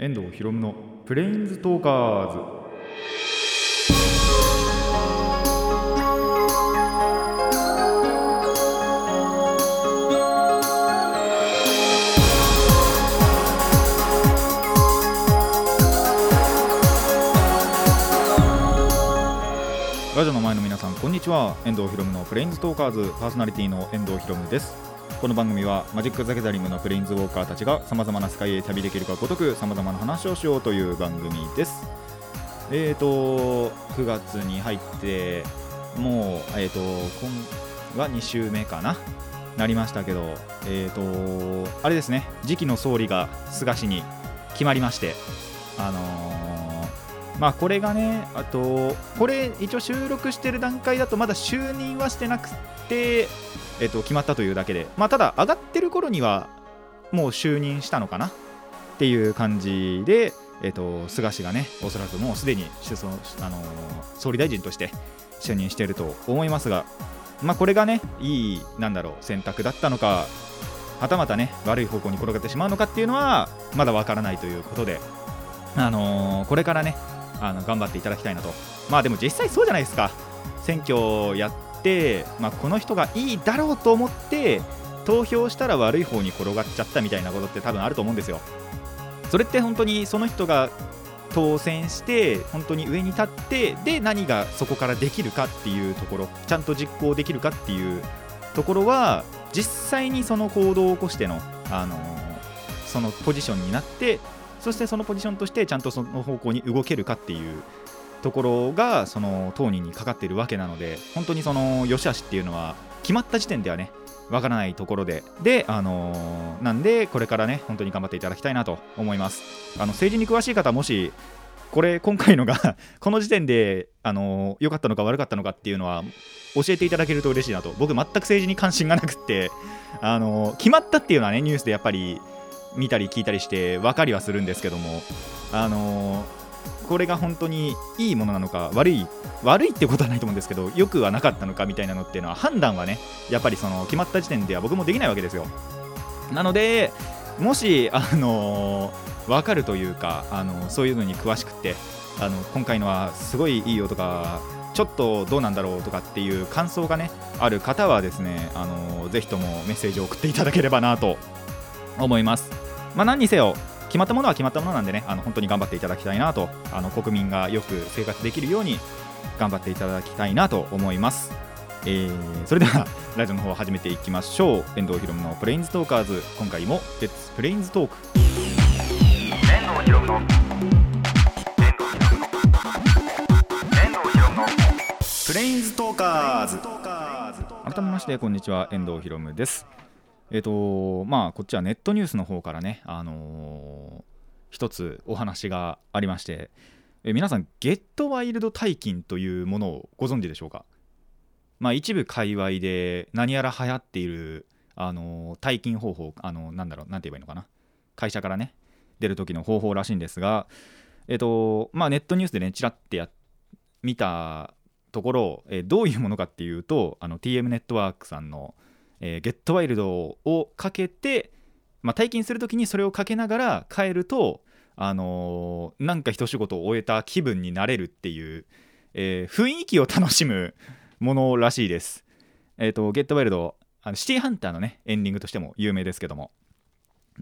遠藤ひろむのプレインズトーカーズ。ラジオの前の皆さんこんにちは。遠藤ひろむのプレインズトーカーズ。パーソナリティの遠藤ひろむです。この番組はマジック・ザ・ギャザリングのプレインズウォーカーたちがさまざまな世界へ旅できるかごとくさまざまな話をしようという番組です。えーと9月に入ってもうえーと今は2週目かななりましたけどえーとあれですね次期の総理が菅氏に決まりましてあのーまあこれがね、あと、これ一応収録してる段階だとまだ就任はしてなくて、えっと、決まったというだけで、まあただ上がってる頃にはもう就任したのかなっていう感じで、えっと、菅氏がね、おそらくもうすでに首相、あのー総理大臣として就任していると思いますが、まあこれがね、いい、なんだろう、選択だったのか、はたまたね、悪い方向に転がってしまうのかっていうのは、まだわからないということで、あのーこれからね、あの頑張っていただきたいなと。まあでも実際そうじゃないですか。選挙やって、まあ、この人がいいだろうと思って投票したら悪い方に転がっちゃったみたいなことって多分あると思うんですよ。それって本当にその人が当選して本当に上に立ってで何がそこからできるかっていうところちゃんと実行できるかっていうところは実際にその行動を起こしての、あのそのポジションになってそしてそのポジションとしてちゃんとその方向に動けるかっていうところがその当人にかかっているわけなので本当にその良し悪しっていうのは決まった時点ではねわからないところで。で、あのーなんでこれからね本当に頑張っていただきたいなと思います。あの政治に詳しい方もしこれ今回のが この時点であのーかったのか悪かったのかっていうのは教えていただけると嬉しいなと。僕全く政治に関心がなくってあのー決まったっていうのはねニュースでやっぱり見たり聞いたりして分かりはするんですけどもあのこれが本当にいいものなのか悪い悪いってことはないと思うんですけどよくはなかったのかみたいなのっていうのは判断はねやっぱりその決まった時点では僕もできないわけですよ。なのでもしあの分かるというかあのそういうのに詳しくてあの今回のはすごいいいよとかちょっとどうなんだろうとかっていう感想がねある方はですねあのぜひともメッセージを送っていただければなと思います。まあ、何にせよ決まったものは決まったものなんでねあの本当に頑張っていただきたいなとあの国民がよく生活できるように頑張っていただきたいなと思います。えーそれでは ラジオの方を始めていきましょう。遠藤ひろむのプレインズトーカーズ。今回もレッツプレインズトーク遠藤ひろの。プレインズトーカーズ。改めましてこんにちは。遠藤ひろむですえっ、とまあこっちはネットニュースの方からねあのー一つお話がありましてえ皆さんゲットワイルド大金というものをご存知でしょうか？まあ一部界隈で何やら流行っているあのー大金方法あのなんだろうなんて言えばいいのかな？会社からね出る時の方法らしいんですがえっ、とまあネットニュースでねちらってや見たところ、えどういうものかっていうとあの TM ネットワークさんの、えーゲットワイルドをかけて、まあ、退勤するときにそれをかけながら帰ると、あのーなんか一仕事を終えた気分になれるっていう、えー雰囲気を楽しむものらしいです。えっ、とゲットワイルドあのシティハンターのねエンディングとしても有名ですけども。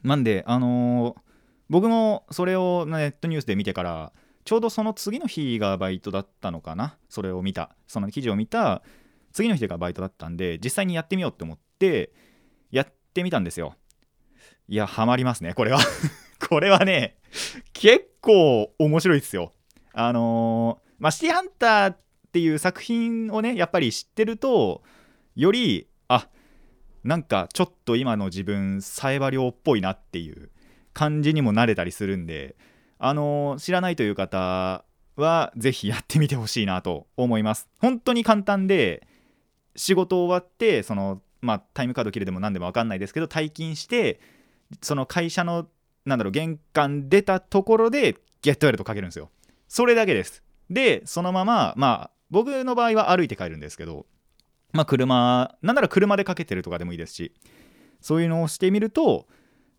なんであの僕もそれをネットニュースで見てからちょうどその次の日がバイトだったのかな？それを見た。その記事を見た次の日がバイトだったんで実際にやってみようって思ってやってみたんですよ。いやハマりますねこれは。これはね結構面白いですよ。あのーまあシティハンターっていう作品をねやっぱり知ってるとよりあなんかちょっと今の自分サエバ漁っぽいなっていう感じにもなれたりするんであの知らないという方はぜひやってみてほしいなと思います。本当に簡単で仕事終わってそのまあタイムカード切るでも何でも分かんないですけど退勤してその会社のなんだろう玄関出たところでゲットワイルドかけるんですよ。それだけです。でそのまままあ僕の場合は歩いて帰るんですけどまあ車なんなら車でかけてるとかでもいいですしそういうのをしてみると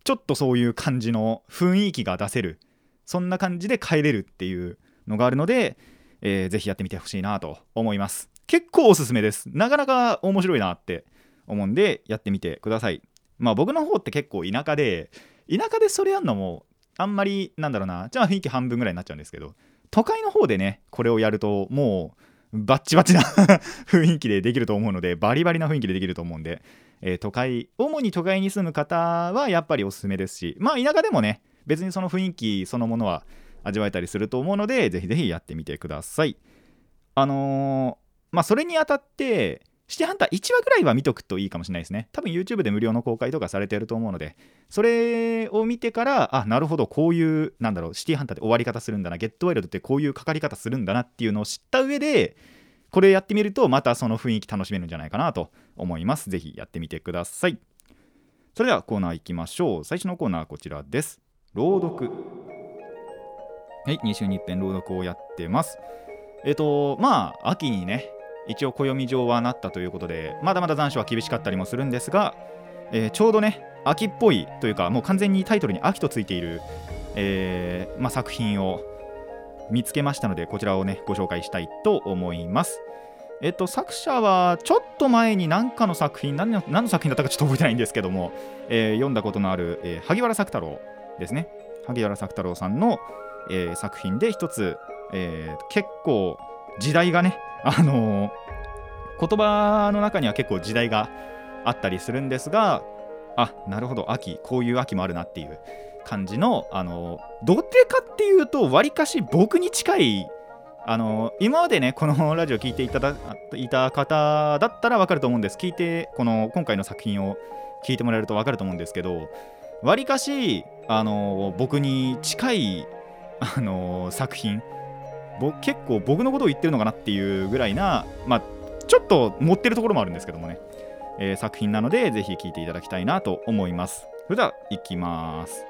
ちょっとそういう感じの雰囲気が出せる。そんな感じで帰れるっていうのがあるので、えーぜひやってみてほしいなと思います。結構おすすめです。なかなか面白いなって。思うんでやってみてください。まあ僕の方って結構田舎で田舎でそれやんのもあんまりなんだろうなじゃあ雰囲気半分ぐらいになっちゃうんですけど都会の方でねこれをやるともうバッチバチな 雰囲気でできると思うのでバリバリな雰囲気でできると思うんで、えー都会主に都会に住む方はやっぱりおすすめですしまあ田舎でもね別にその雰囲気そのものは味わえたりすると思うのでぜひぜひやってみてください。あのーまあそれにあたってシティハンター1話ぐらいは見とくといいかもしれないですね。多分 YouTube で無料の公開とかされてると思うのでそれを見てからあなるほどこういうなんだろうシティハンターって終わり方するんだなゲットワイルドってこういうかかり方するんだなっていうのを知った上でこれやってみるとまたその雰囲気楽しめるんじゃないかなと思います。ぜひやってみてください。それではコーナー行きましょう。最初のコーナーはこちらです。朗読。はい2週に一遍朗読をやってます。えっ、とまあ秋にね一応暦上はなったということでまだまだ残暑は厳しかったりもするんですが、えーちょうどね秋っぽいというかもう完全にタイトルに秋とついている、えーまあ、作品を見つけましたのでこちらをねご紹介したいと思います。えっと作者はちょっと前に何かの作品何の何の作品だったかちょっと覚えてないんですけども、えー読んだことのある、えー萩原作太郎ですね。萩原作太郎さんの、えー作品で一つ、えー結構時代がねあのー言葉の中には結構時代があったりするんですがあなるほど秋こういう秋もあるなっていう感じのあのどてかっていうとわりかし僕に近いあの今までねこのラジオ聞いていただいた方だったらわかると思うんです。聞いてこの今回の作品を聞いてもらえるとわかると思うんですけどわりかしあの僕に近いあの作品ぼ結構僕のことを言ってるのかなっていうぐらいなまあちょっと持ってるところもあるんですけどもね、えー作品なのでぜひ聴いていただきたいなと思います。それではいきます。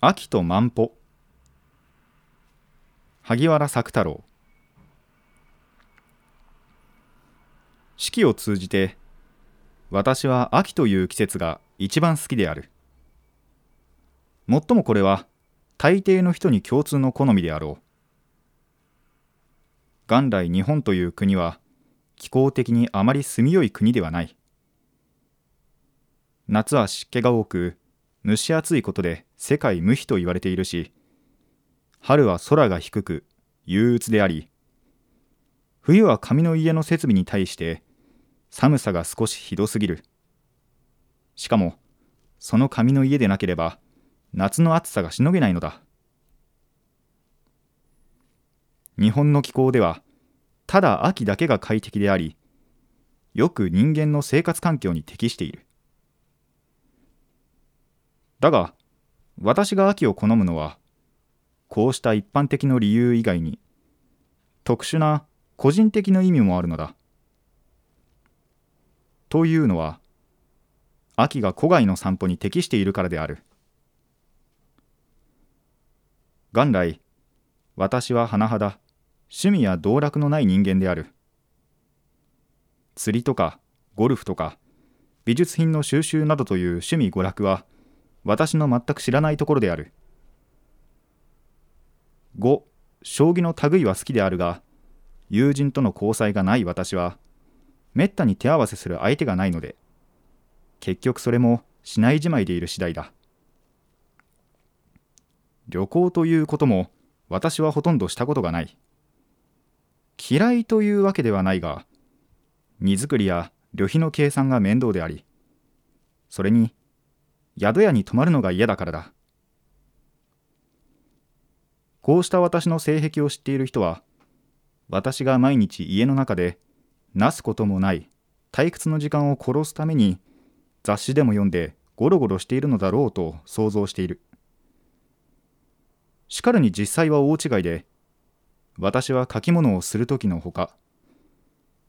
秋と万歩。萩原作太郎。四季を通じて私は秋という季節が一番好きである。もっともこれは大抵の人に共通の好みであろう。元来日本という国は気候的にあまり住みよい国ではない。夏は湿気が多く蒸し暑いことで世界無比と言われているし春は空が低く憂鬱であり冬は紙の家の設備に対して寒さが少しひどすぎる。しかもその紙の家でなければ夏の暑さがしのげないのだ。日本の気候ではただ秋だけが快適でありよく人間の生活環境に適している。だが私が秋を好むのはこうした一般的の理由以外に特殊な個人的な意味もあるのだ。というのは秋が戸外の散歩に適しているからである。元来私は甚だ趣味や道楽のない人間である。釣りとかゴルフとか美術品の収集などという趣味娯楽は私の全く知らないところである。5将棋の類は好きであるが友人との交際がない私はめったに手合わせする相手がないので結局それもしないじまいでいる次第だ。旅行ということも私はほとんどしたことがない。嫌いというわけではないが荷造りや旅費の計算が面倒でありそれに宿屋に泊まるのが嫌だからだ。こうした私の性癖を知っている人は私が毎日家の中でなすこともない退屈の時間を殺すために雑誌でも読んでゴロゴロしているのだろうと想像している。しかるに実際は大違いで私は書き物をする時のほか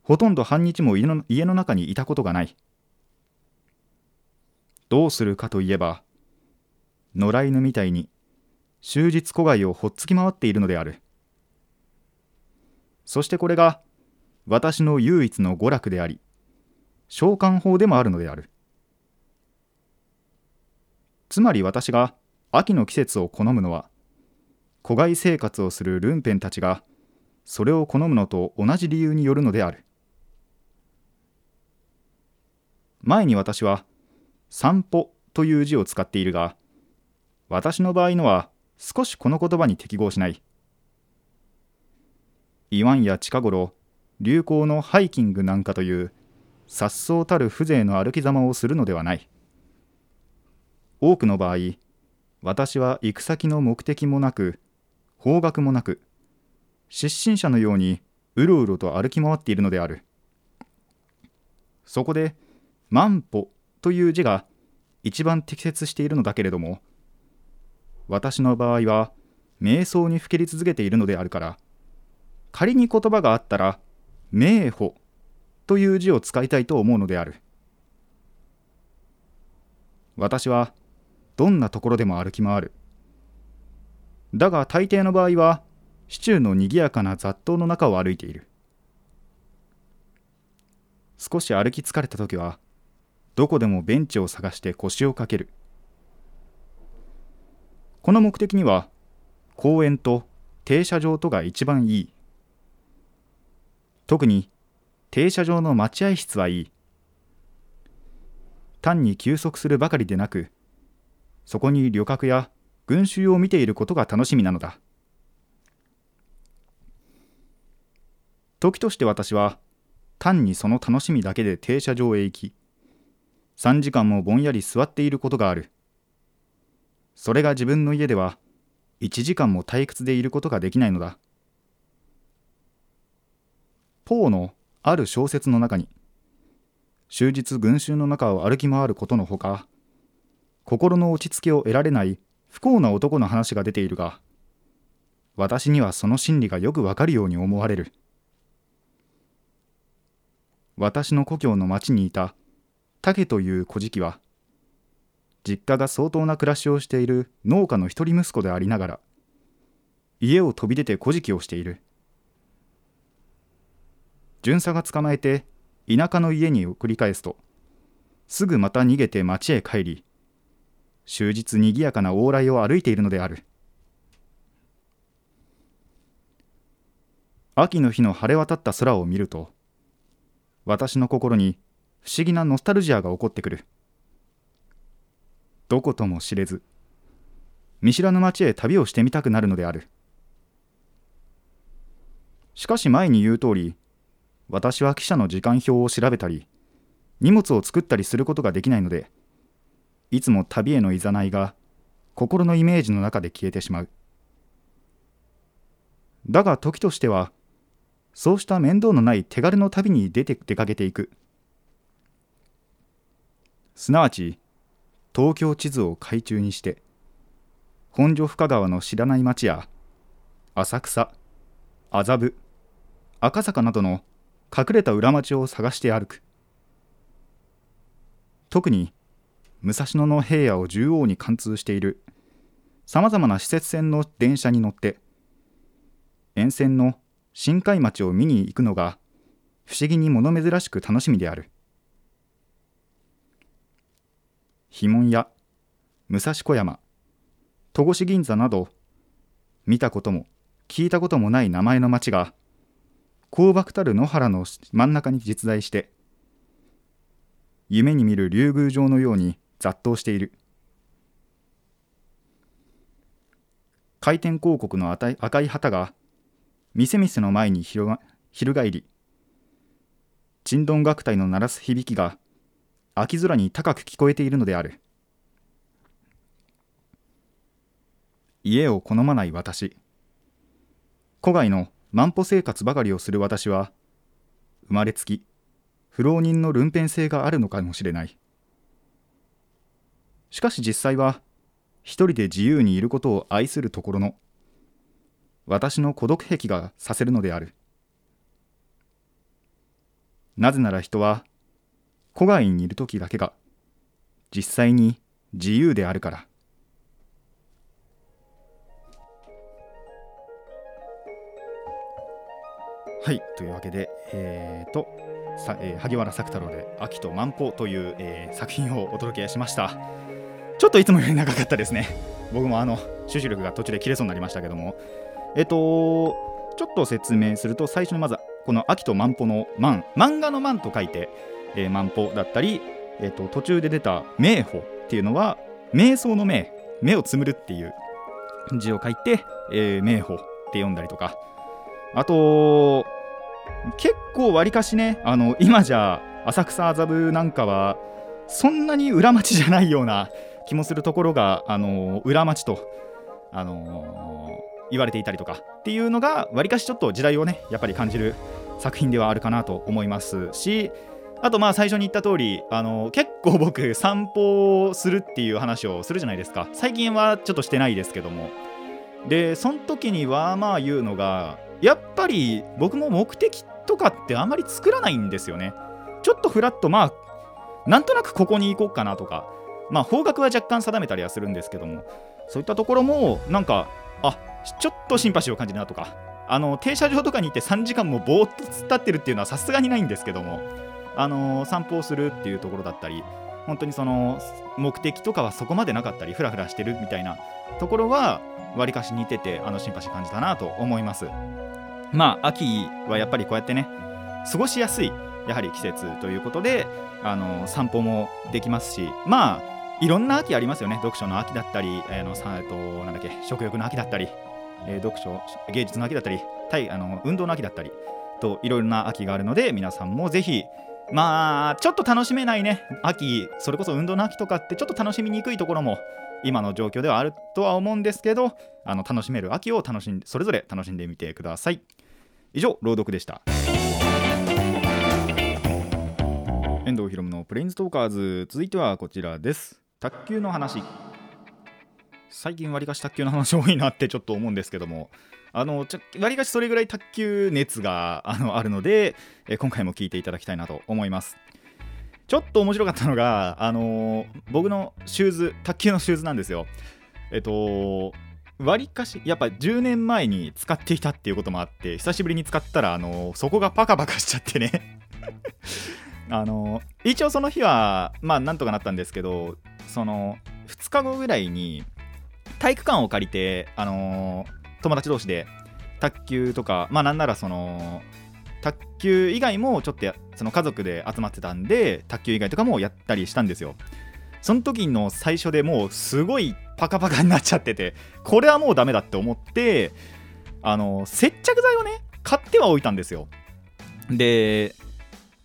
ほとんど半日も家の家の中にいたことがない。どうするかといえば野良犬みたいに終日戸外をほっつき回っているのである。そしてこれが私の唯一の娯楽であり召喚法でもあるのである。つまり私が秋の季節を好むのは戸外生活をするルンペンたちがそれを好むのと同じ理由によるのである。前に私は散歩という字を使っているが私の場合のは少しこの言葉に適合しない。イワンや近頃流行のハイキングなんかという颯爽たる風情の歩きざまをするのではない。多くの場合私は行く先の目的もなく方角もなく失神者のようにうろうろと歩き回っているのである。そこで「万歩」という字が一番適切しているのだけれども私の場合は瞑想にふけり続けているのであるから仮に言葉があったら「名歩」という字を使いたいと思うのである。私はどんなところでも歩き回る。だが大抵の場合は市中のにぎやかな雑踏の中を歩いている。少し歩き疲れた時はどこでもベンチを探して腰をかける。この目的には公園と停車場とが一番いい。特に停車場の待合室はいい。単に休息するばかりでなくそこに旅客や群衆を見ていることが楽しみなのだ。時として私は単にその楽しみだけで停車場へ行き3時間もぼんやり座っていることがある。それが自分の家では1時間も退屈でいることができないのだ。ポーのある小説の中に終日群衆の中を歩き回ることのほか心の落ち着きを得られない不幸な男の話が出ているが私にはその心理がよくわかるように思われる。私の故郷の町にいた竹という小敷は実家が相当な暮らしをしている農家の一人息子でありながら家を飛び出て小敷をしている。巡査が捕まえて田舎の家に送り返すとすぐまた逃げて町へ帰り終日にぎやかな往来を歩いているのである。秋の日の晴れ渡った空を見ると私の心に不思議なノスタルジアが起こってくる。どことも知れず見知らぬ町へ旅をしてみたくなるのである。しかし前に言う通り私は記者の時間表を調べたり荷物を作ったりすることができないのでいつも旅へのいざないが心のイメージの中で消えてしまう。だが時としてはそうした面倒のない手軽の旅に出て出かけていく。すなわち東京地図を海中にして本所深川の知らない町や浅草麻布赤坂などの隠れた裏町を探して歩く。特に武蔵野の平野を縦横に貫通している。さまざまな施設線の電車に乗って沿線の新海町を見に行くのが不思議に物珍しく楽しみである。碑文や武蔵小山戸越銀座など見たことも聞いたこともない名前の町が広漠たる野原の真ん中に実在して夢に見る竜宮城のように雑踏している。回転広告の赤い旗が店々の前に翻りちんどん楽隊の鳴らす響きが秋空に高く聞こえているのである。家を好まない私。古外の万歩生活ばかりをする私は生まれつき不老人のルンペン性があるのかもしれない。しかし実際は一人で自由にいることを愛するところの私の孤独癖がさせるのであるなぜなら人は古外にいる時だけが実際に自由であるからはいというわけでえっ、ー、とさ、えー、萩原作太郎で「秋と万歩」という、えー、作品をお届けしました。ちょっといつもより長かったですね。僕もあの集中力が途中で切れそうになりましたけども。えっとちょっと説明すると最初にまずこの秋と万歩の万漫画の万と書いて、えー、万歩だったり、えっと、途中で出た名歩っていうのは瞑想の目目をつむるっていう字を書いて、えー、名歩って読んだりとか。あと結構わりかしねあの今じゃ浅草麻布なんかはそんなに裏町じゃないような気もするところが、あの裏町と、あの言われていたりとかっていうのがわりかしちょっと時代をねやっぱり感じる作品ではあるかなと思いますしあとまあ最初に言った通りあの結構僕散歩をするっていう話をするじゃないですか。最近はちょっとしてないですけども。でその時にはまあ言うのがやっぱり僕も目的とかってあんまり作らないんですよね。ちょっとフラッとまあなんとなくここに行こうかなとかまあ方角は若干定めたりはするんですけどもそういったところもなんかあちょっとシンパシーを感じるなとかあの停車場とかに行って3時間もぼーっと突っ立ってるっていうのはさすがにないんですけどもあの散歩をするっていうところだったり本当にその目的とかはそこまでなかったりフラフラしてるみたいなところはわりかし似ててあのシンパシー感じたなと思います。まあ秋はやっぱりこうやってね過ごしやすいやはり季節ということであの散歩もできますしまあいろんな秋ありますよね。読書の秋だったり、えー、のさえっとなんだっけ食欲の秋だったり、えー、読書芸術の秋だったり対あの運動の秋だったりといろいろな秋があるので皆さんもぜひまあちょっと楽しめないね秋それこそ運動の秋とかってちょっと楽しみにくいところも今の状況ではあるとは思うんですけどあの楽しめる秋を楽しんそれぞれ楽しんでみてください。以上朗読でした。遠藤ひろむのプレインズトーカーズ。続いてはこちらです。卓球の話。最近わりかし卓球の話多いなってちょっと思うんですけども。あのわりかしそれぐらい卓球熱があのあるので、え今回も聞いていただきたいなと思います。ちょっと面白かったのが、あの、僕のシューズ卓球のシューズなんですよ。えっとわりかしやっぱ10年前に使っていたっていうこともあって久しぶりに使ったら、あの、そこがパカパカしちゃってね。あの、一応その日はまあなんとかなったんですけどその2日後ぐらいに体育館を借りて、あの、友達同士で卓球とかまあなんならその卓球以外もちょっとその家族で集まってたんで卓球以外とかもやったりしたんですよ。その時の最初でもうすごいパカパカになっちゃっててこれはもうダメだって思ってあの接着剤をね買ってはおいたんですよ。で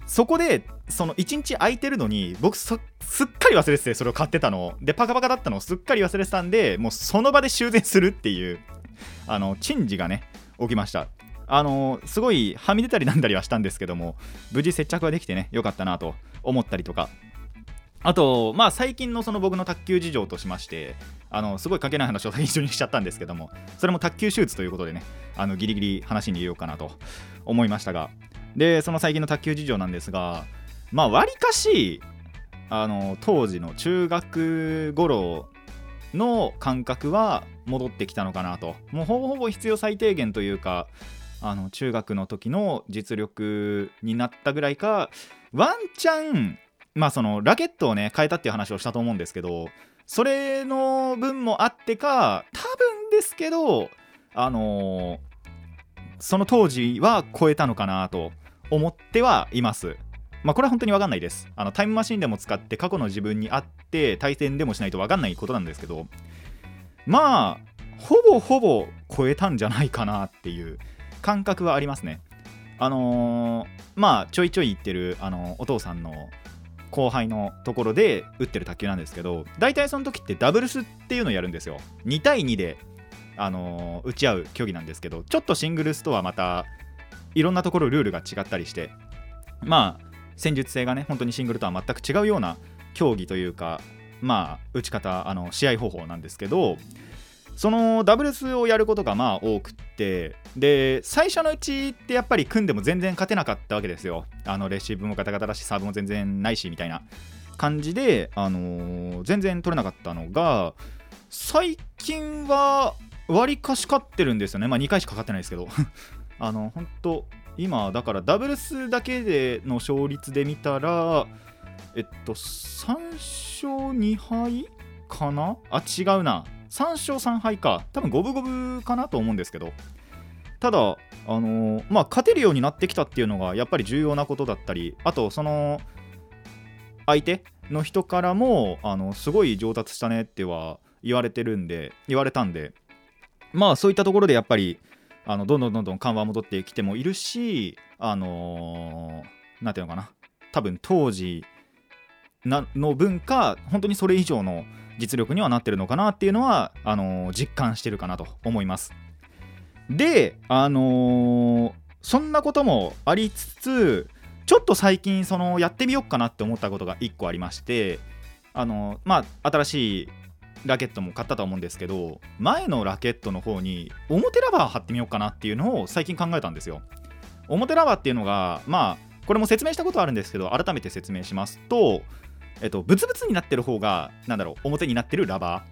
そこでその1日空いてるのに僕すっかり忘れててそれを買ってたの。でパカパカだったのをすっかり忘れてたんでもうその場で修繕するっていうあの珍事がね起きました。あのすごいはみ出たりなんだりはしたんですけども無事接着ができてねよかったなと思ったりとか。あと、まあ、最近のその僕の卓球事情としまして、あのすごい関係ない話を一緒にしちゃったんですけども、それも卓球手術ということでね、あのギリギリ話に入れようかなと思いましたが、で、その最近の卓球事情なんですが、まあ、わりかし、あの当時の中学頃の感覚は戻ってきたのかなと。もうほぼほぼ必要最低限というかあの中学の時の実力になったぐらいかワンチャンまあそのラケットをね変えたっていう話をしたと思うんですけどそれの分もあってか多分ですけどあの、その当時は超えたのかなと思ってはいますまあ、これは本当に分かんないです。あのタイムマシンでも使って過去の自分に会って対戦でもしないと分かんないことなんですけど、まあ、ほぼほぼ超えたんじゃないかなっていう感覚はありますね。あのー、まあ、ちょいちょい言ってる、あのお父さんの後輩のところで打ってる卓球なんですけど、大体その時ってダブルスっていうのをやるんですよ。2対2で、あの、打ち合う競技なんですけど、ちょっとシングルスとはまたいろんなところルールが違ったりして、まあ、戦術性がね本当にシングルとは全く違うような競技というかまあ打ち方あの試合方法なんですけどそのダブルスをやることがまあ多くってで最初のうちってやっぱり組んでも全然勝てなかったわけですよ。あのレシーブもガタガタだしサーブも全然ないしみたいな感じで、あのー、全然取れなかったのが最近はわりかし勝ってるんですよね。まあ2回しか勝ってないですけど。あの本当今だからダブルスだけでの勝率で見たらえっと3勝2敗かな？あ違うな。3勝3敗か。多分五分五分かなと思うんですけど。ただあのーまあ勝てるようになってきたっていうのがやっぱり重要なことだったりあとその相手の人からもあのすごい上達したねっては言われてるんで言われたんでまあそういったところでやっぱりあのどんどんどんどん緩和戻ってきてもいるしあのーていうのかな。多分当時なの分か本当にそれ以上の実力にはなってるのかなっていうのはあのー実感してるかなと思います。であのーそんなこともありつつちょっと最近そのやってみようかなって思ったことが1個ありましてあのまあ新しいラケットも買ったと思うんですけど前のラケットの方に表ラバー貼ってみようかなっていうのを最近考えたんですよ。表ラバーっていうのがまあこれも説明したことあるんですけど改めて説明しますとえっとブツブツになってる方がなんだろう表になってるラバ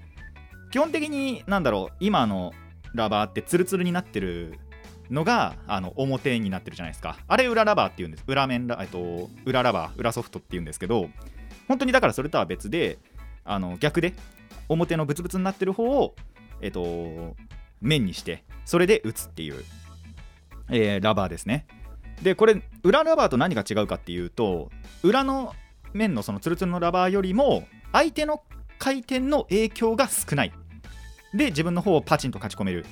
ー。基本的になんだろう今のラバーってツルツルになってるのがあの表になってるじゃないですか。あれ裏ラバーっていうんです。裏面ラ、えっと、裏ラバー裏ソフトっていうんですけど本当にだからそれとは別であの逆で表のブツブツになってる方をえっと面にしてそれで打つっていう、えーラバーですね。でこれ裏ラバーと何が違うかっていうと裏の面のそのツルツルのラバーよりも相手の回転の影響が少ない。で自分の方をパチンと勝ち込める。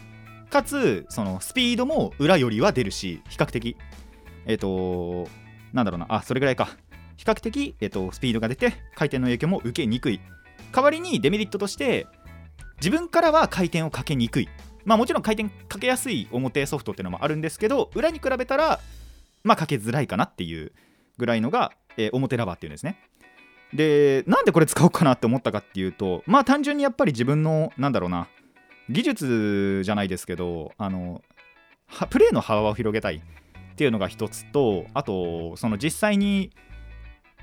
かつそのスピードも裏よりは出るし比較的。えっ、となんだろうな。あそれぐらいか。比較的、えっとスピードが出て回転の影響も受けにくい。代わりにデメリットとして自分からは回転をかけにくい。まあもちろん回転かけやすい表ソフトっていうのもあるんですけど裏に比べたらまあかけづらいかなっていうぐらいのが、えー表ラバーっていうんですね。でなんでこれ使おうかなって思ったかっていうとまあ単純にやっぱり自分のなんだろうな技術じゃないですけどあのプレーの幅を広げたいっていうのが一つとあとその実際に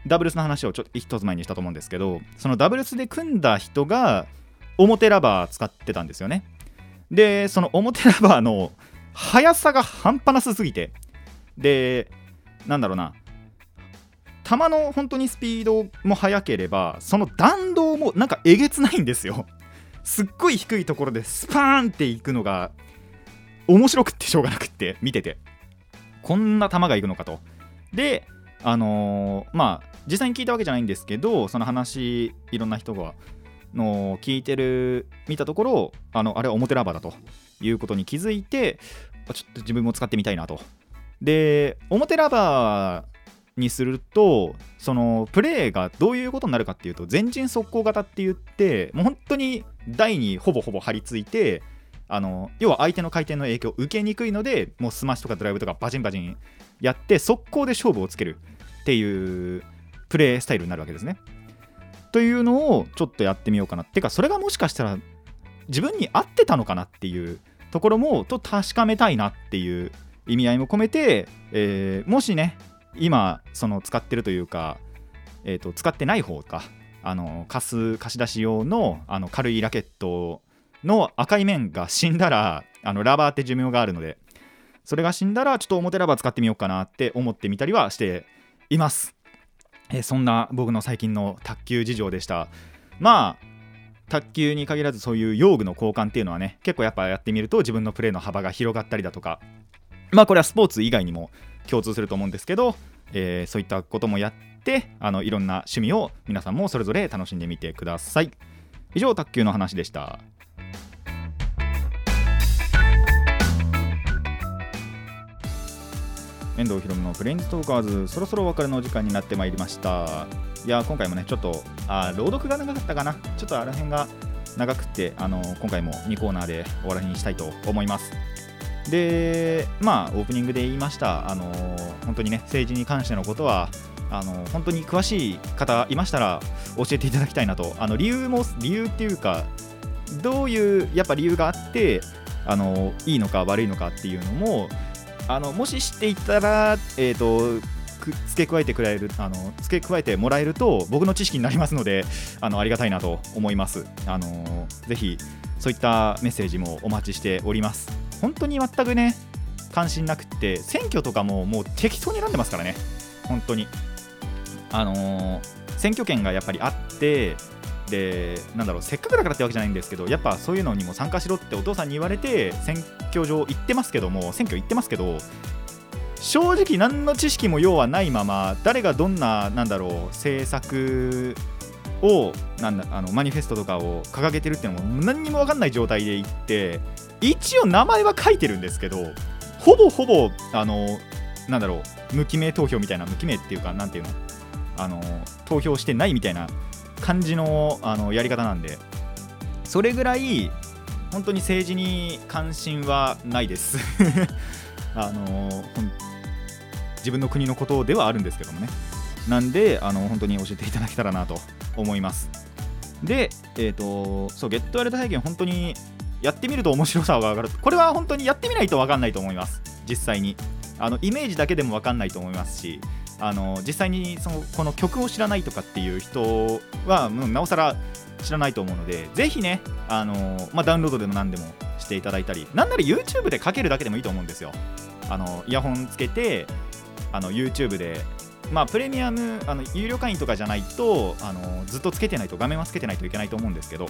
ダブルスの話をちょっと一つ前にしたと思うんですけどそのダブルスで組んだ人が表ラバー使ってたんですよね。でその表ラバーの速さが半端なさすぎてでなんだろうな。球の本当にスピードも速ければその弾道もなんかえげつないんですよ。すっごい低いところでスパーンっていくのが面白くってしょうがなくって見てて。こんな球がいくのかと。であのーまあ実際に聞いたわけじゃないんですけどその話いろんな人がの聞いてる見たところあのあれは表ラバーだということに気づいてちょっと自分も使ってみたいなと。で表ラバーにするとそのプレーがどういうことになるかっていうと前陣速攻型って言ってもう本当に台にほぼほぼ張り付いてあの要は相手の回転の影響を受けにくいのでもうスマッシュとかドライブとかバチンバチンやって速攻で勝負をつけるっていうプレースタイルになるわけですね。というのをちょっとやってみようかな。ってかそれがもしかしたら自分に合ってたのかなっていうところもと確かめたいなっていう意味合いも込めて、えーもしね今その使ってるというか、えー、と使ってない方かあの貸す貸し出し用のあの軽いラケットの赤い面が死んだらあのラバーって寿命があるのでそれが死んだらちょっと表ラバー使ってみようかなって思ってみたりはしています、えそんな僕の最近の卓球事情でした。まあ卓球に限らずそういう用具の交換っていうのはね結構やっぱやってみると自分のプレーの幅が広がったりだとか。まあこれはスポーツ以外にも共通すると思うんですけど、えーそういったこともやってあのいろんな趣味を皆さんもそれぞれ楽しんでみてください。以上卓球の話でした。遠藤ひろのプレンズトーカーズ。そろそろお別れのお時間になってまいりました。いや今回もねちょっとあ朗読が長かったかな。ちょっとあの辺が長くってあの今回も2コーナーで終わりにしたいと思います。でまあオープニングで言いました。あの本当にね政治に関してのことはあの本当に詳しい方いましたら教えていただきたいなと。あの理由も理由っていうかどういうやっぱ理由があってあのいいのか悪いのかっていうのもあのもし知っていたら、えー、とく付け加えてくれるあの付け加えてもらえると僕の知識になりますので あのありがたいなと思います。あのぜひそういったメッセージもお待ちしております。本当に全くね関心なくって選挙とかももう適当に選んでますからね。本当に。あの選挙権がやっぱりあってでなんだろうせっかくだからってわけじゃないんですけどやっぱそういうのにも参加しろってお父さんに言われて選挙場行ってますけども選挙行ってますけど正直何の知識も要はないまま誰がどんななんだろう政策をなんだあのマニフェストとかを掲げてるっていうのも何にも分かんない状態で行って一応名前は書いてるんですけどほぼほぼあのなんだろう無記名投票みたいな無記名っていうかなんていうのあの投票してないみたいな感じのあのやり方なんでそれぐらい本当に政治に関心はないです。あの自分の国のことではあるんですけどもね。なんであの本当に教えていただけたらなと思います。でえっ、とそうゲットワイルド体験本当にやってみると面白さが上がる。これは本当にやってみないと分かんないと思います。実際に。あのイメージだけでも分かんないと思いますし。あの実際にそのこの曲を知らないとかっていう人はもうなおさら知らないと思うのでぜひねあの、まあ、ダウンロードでも何でもしていただいたりなんなら YouTube でかけるだけでもいいと思うんですよ。あのイヤホンつけてあの YouTube でまあ、プレミアムあの有料会員とかじゃないとあのずっとつけてないと画面はつけてないといけないと思うんですけど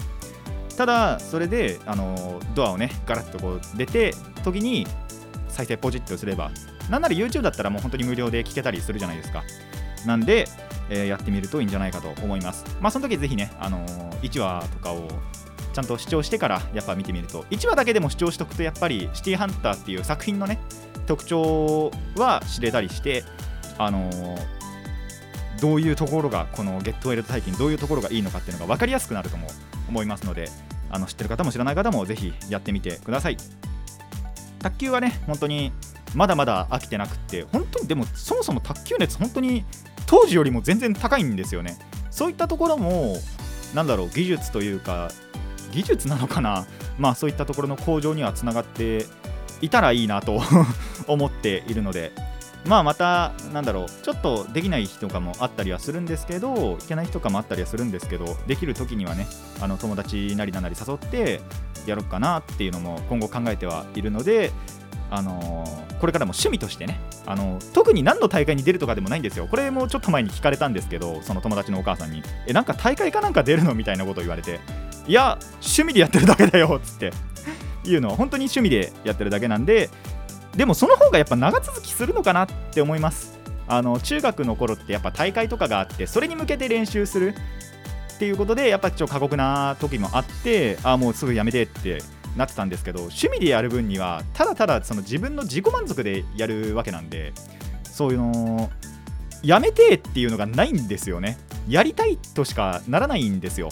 ただそれであのドアをねガラッとこう出て時に再生ポチッとすればなんなら YouTube だったらもう本当に無料で聞けたりするじゃないですか。なんで、えーやってみるといいんじゃないかと思います。まあその時ぜひね、あの1話とかをちゃんと視聴してからやっぱ見てみると。1話だけでも視聴しとくとやっぱりシティハンターっていう作品のね特徴は知れたりしてあのどういうところがこのゲットウェルト体験どういうところがいいのかっていうのが分かりやすくなるとも思いますのであの知ってる方も知らない方もぜひやってみてください。卓球はね本当にまだまだ飽きてなくって本当にでもそもそも卓球熱本当に当時よりも全然高いんですよね。そういったところもなんだろう技術というか技術なのかな。まあそういったところの向上にはつながっていたらいいなと 思っているので。まあまたなんだろうちょっとできない日とかもあったりはするんですけどいけない日とかもあったりはするんですけどできる時にはねあの友達なりなんなり誘ってやろうかなっていうのも今後考えてはいるのであのーこれからも趣味としてね、あのー特に何の大会に出るとかでもないんですよ。これもちょっと前に聞かれたんですけど、その友達のお母さんに、え、なんか大会かなんか出るのみたいなことを言われて、いや、趣味でやってるだけだよっつっていうのは、本当に趣味でやってるだけなんで、でもその方がやっぱ長続きするのかなって思います。あの中学の頃ってやっぱ大会とかがあって、それに向けて練習するっていうことで、やっぱちょっと過酷な時もあって、あもうすぐやめてってなってたんですけど趣味でやる分にはただただその自分の自己満足でやるわけなんでそういうのやめてっていうのがないんですよね。やりたいとしかならないんですよ。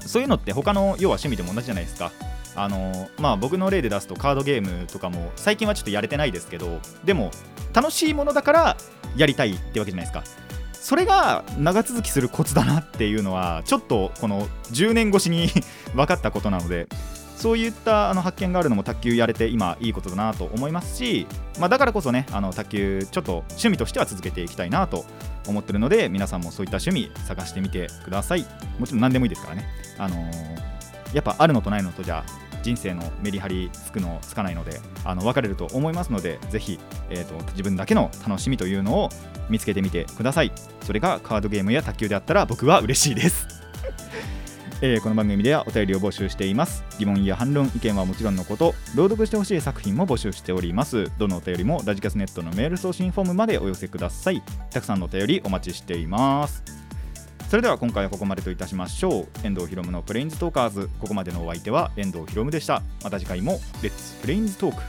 そういうのって他の要は趣味でも同じじゃないですか。あのまあ僕の例で出すとカードゲームとかも最近はちょっとやれてないですけどでも楽しいものだからやりたいってわけじゃないですか。それが長続きするコツだなっていうのはちょっとこの10年越しに 分かったことなのでそういったあの発見があるのも卓球やれて今いいことだなと思いますし、まあ、だからこそねあの卓球ちょっと趣味としては続けていきたいなと思ってるので皆さんもそういった趣味探してみてください。もちろん何でもいいですからね。あのーやっぱあるのとないのとじゃ人生のメリハリつくのつかないのであの分かれると思いますのでぜひ、えー、と自分だけの楽しみというのを見つけてみてください。それがカードゲームや卓球であったら僕は嬉しいです。えーこの番組ではお便りを募集しています。疑問や反論意見はもちろんのこと朗読してほしい作品も募集しております。どのお便りもラジカスネットのメール送信フォームまでお寄せください。たくさんのお便りお待ちしています。それでは今回はここまでといたしましょう。遠藤ひろむのプレインズトーカーズ。ここまでのお相手は遠藤ひろむでした。また次回もレッツプレインズトーク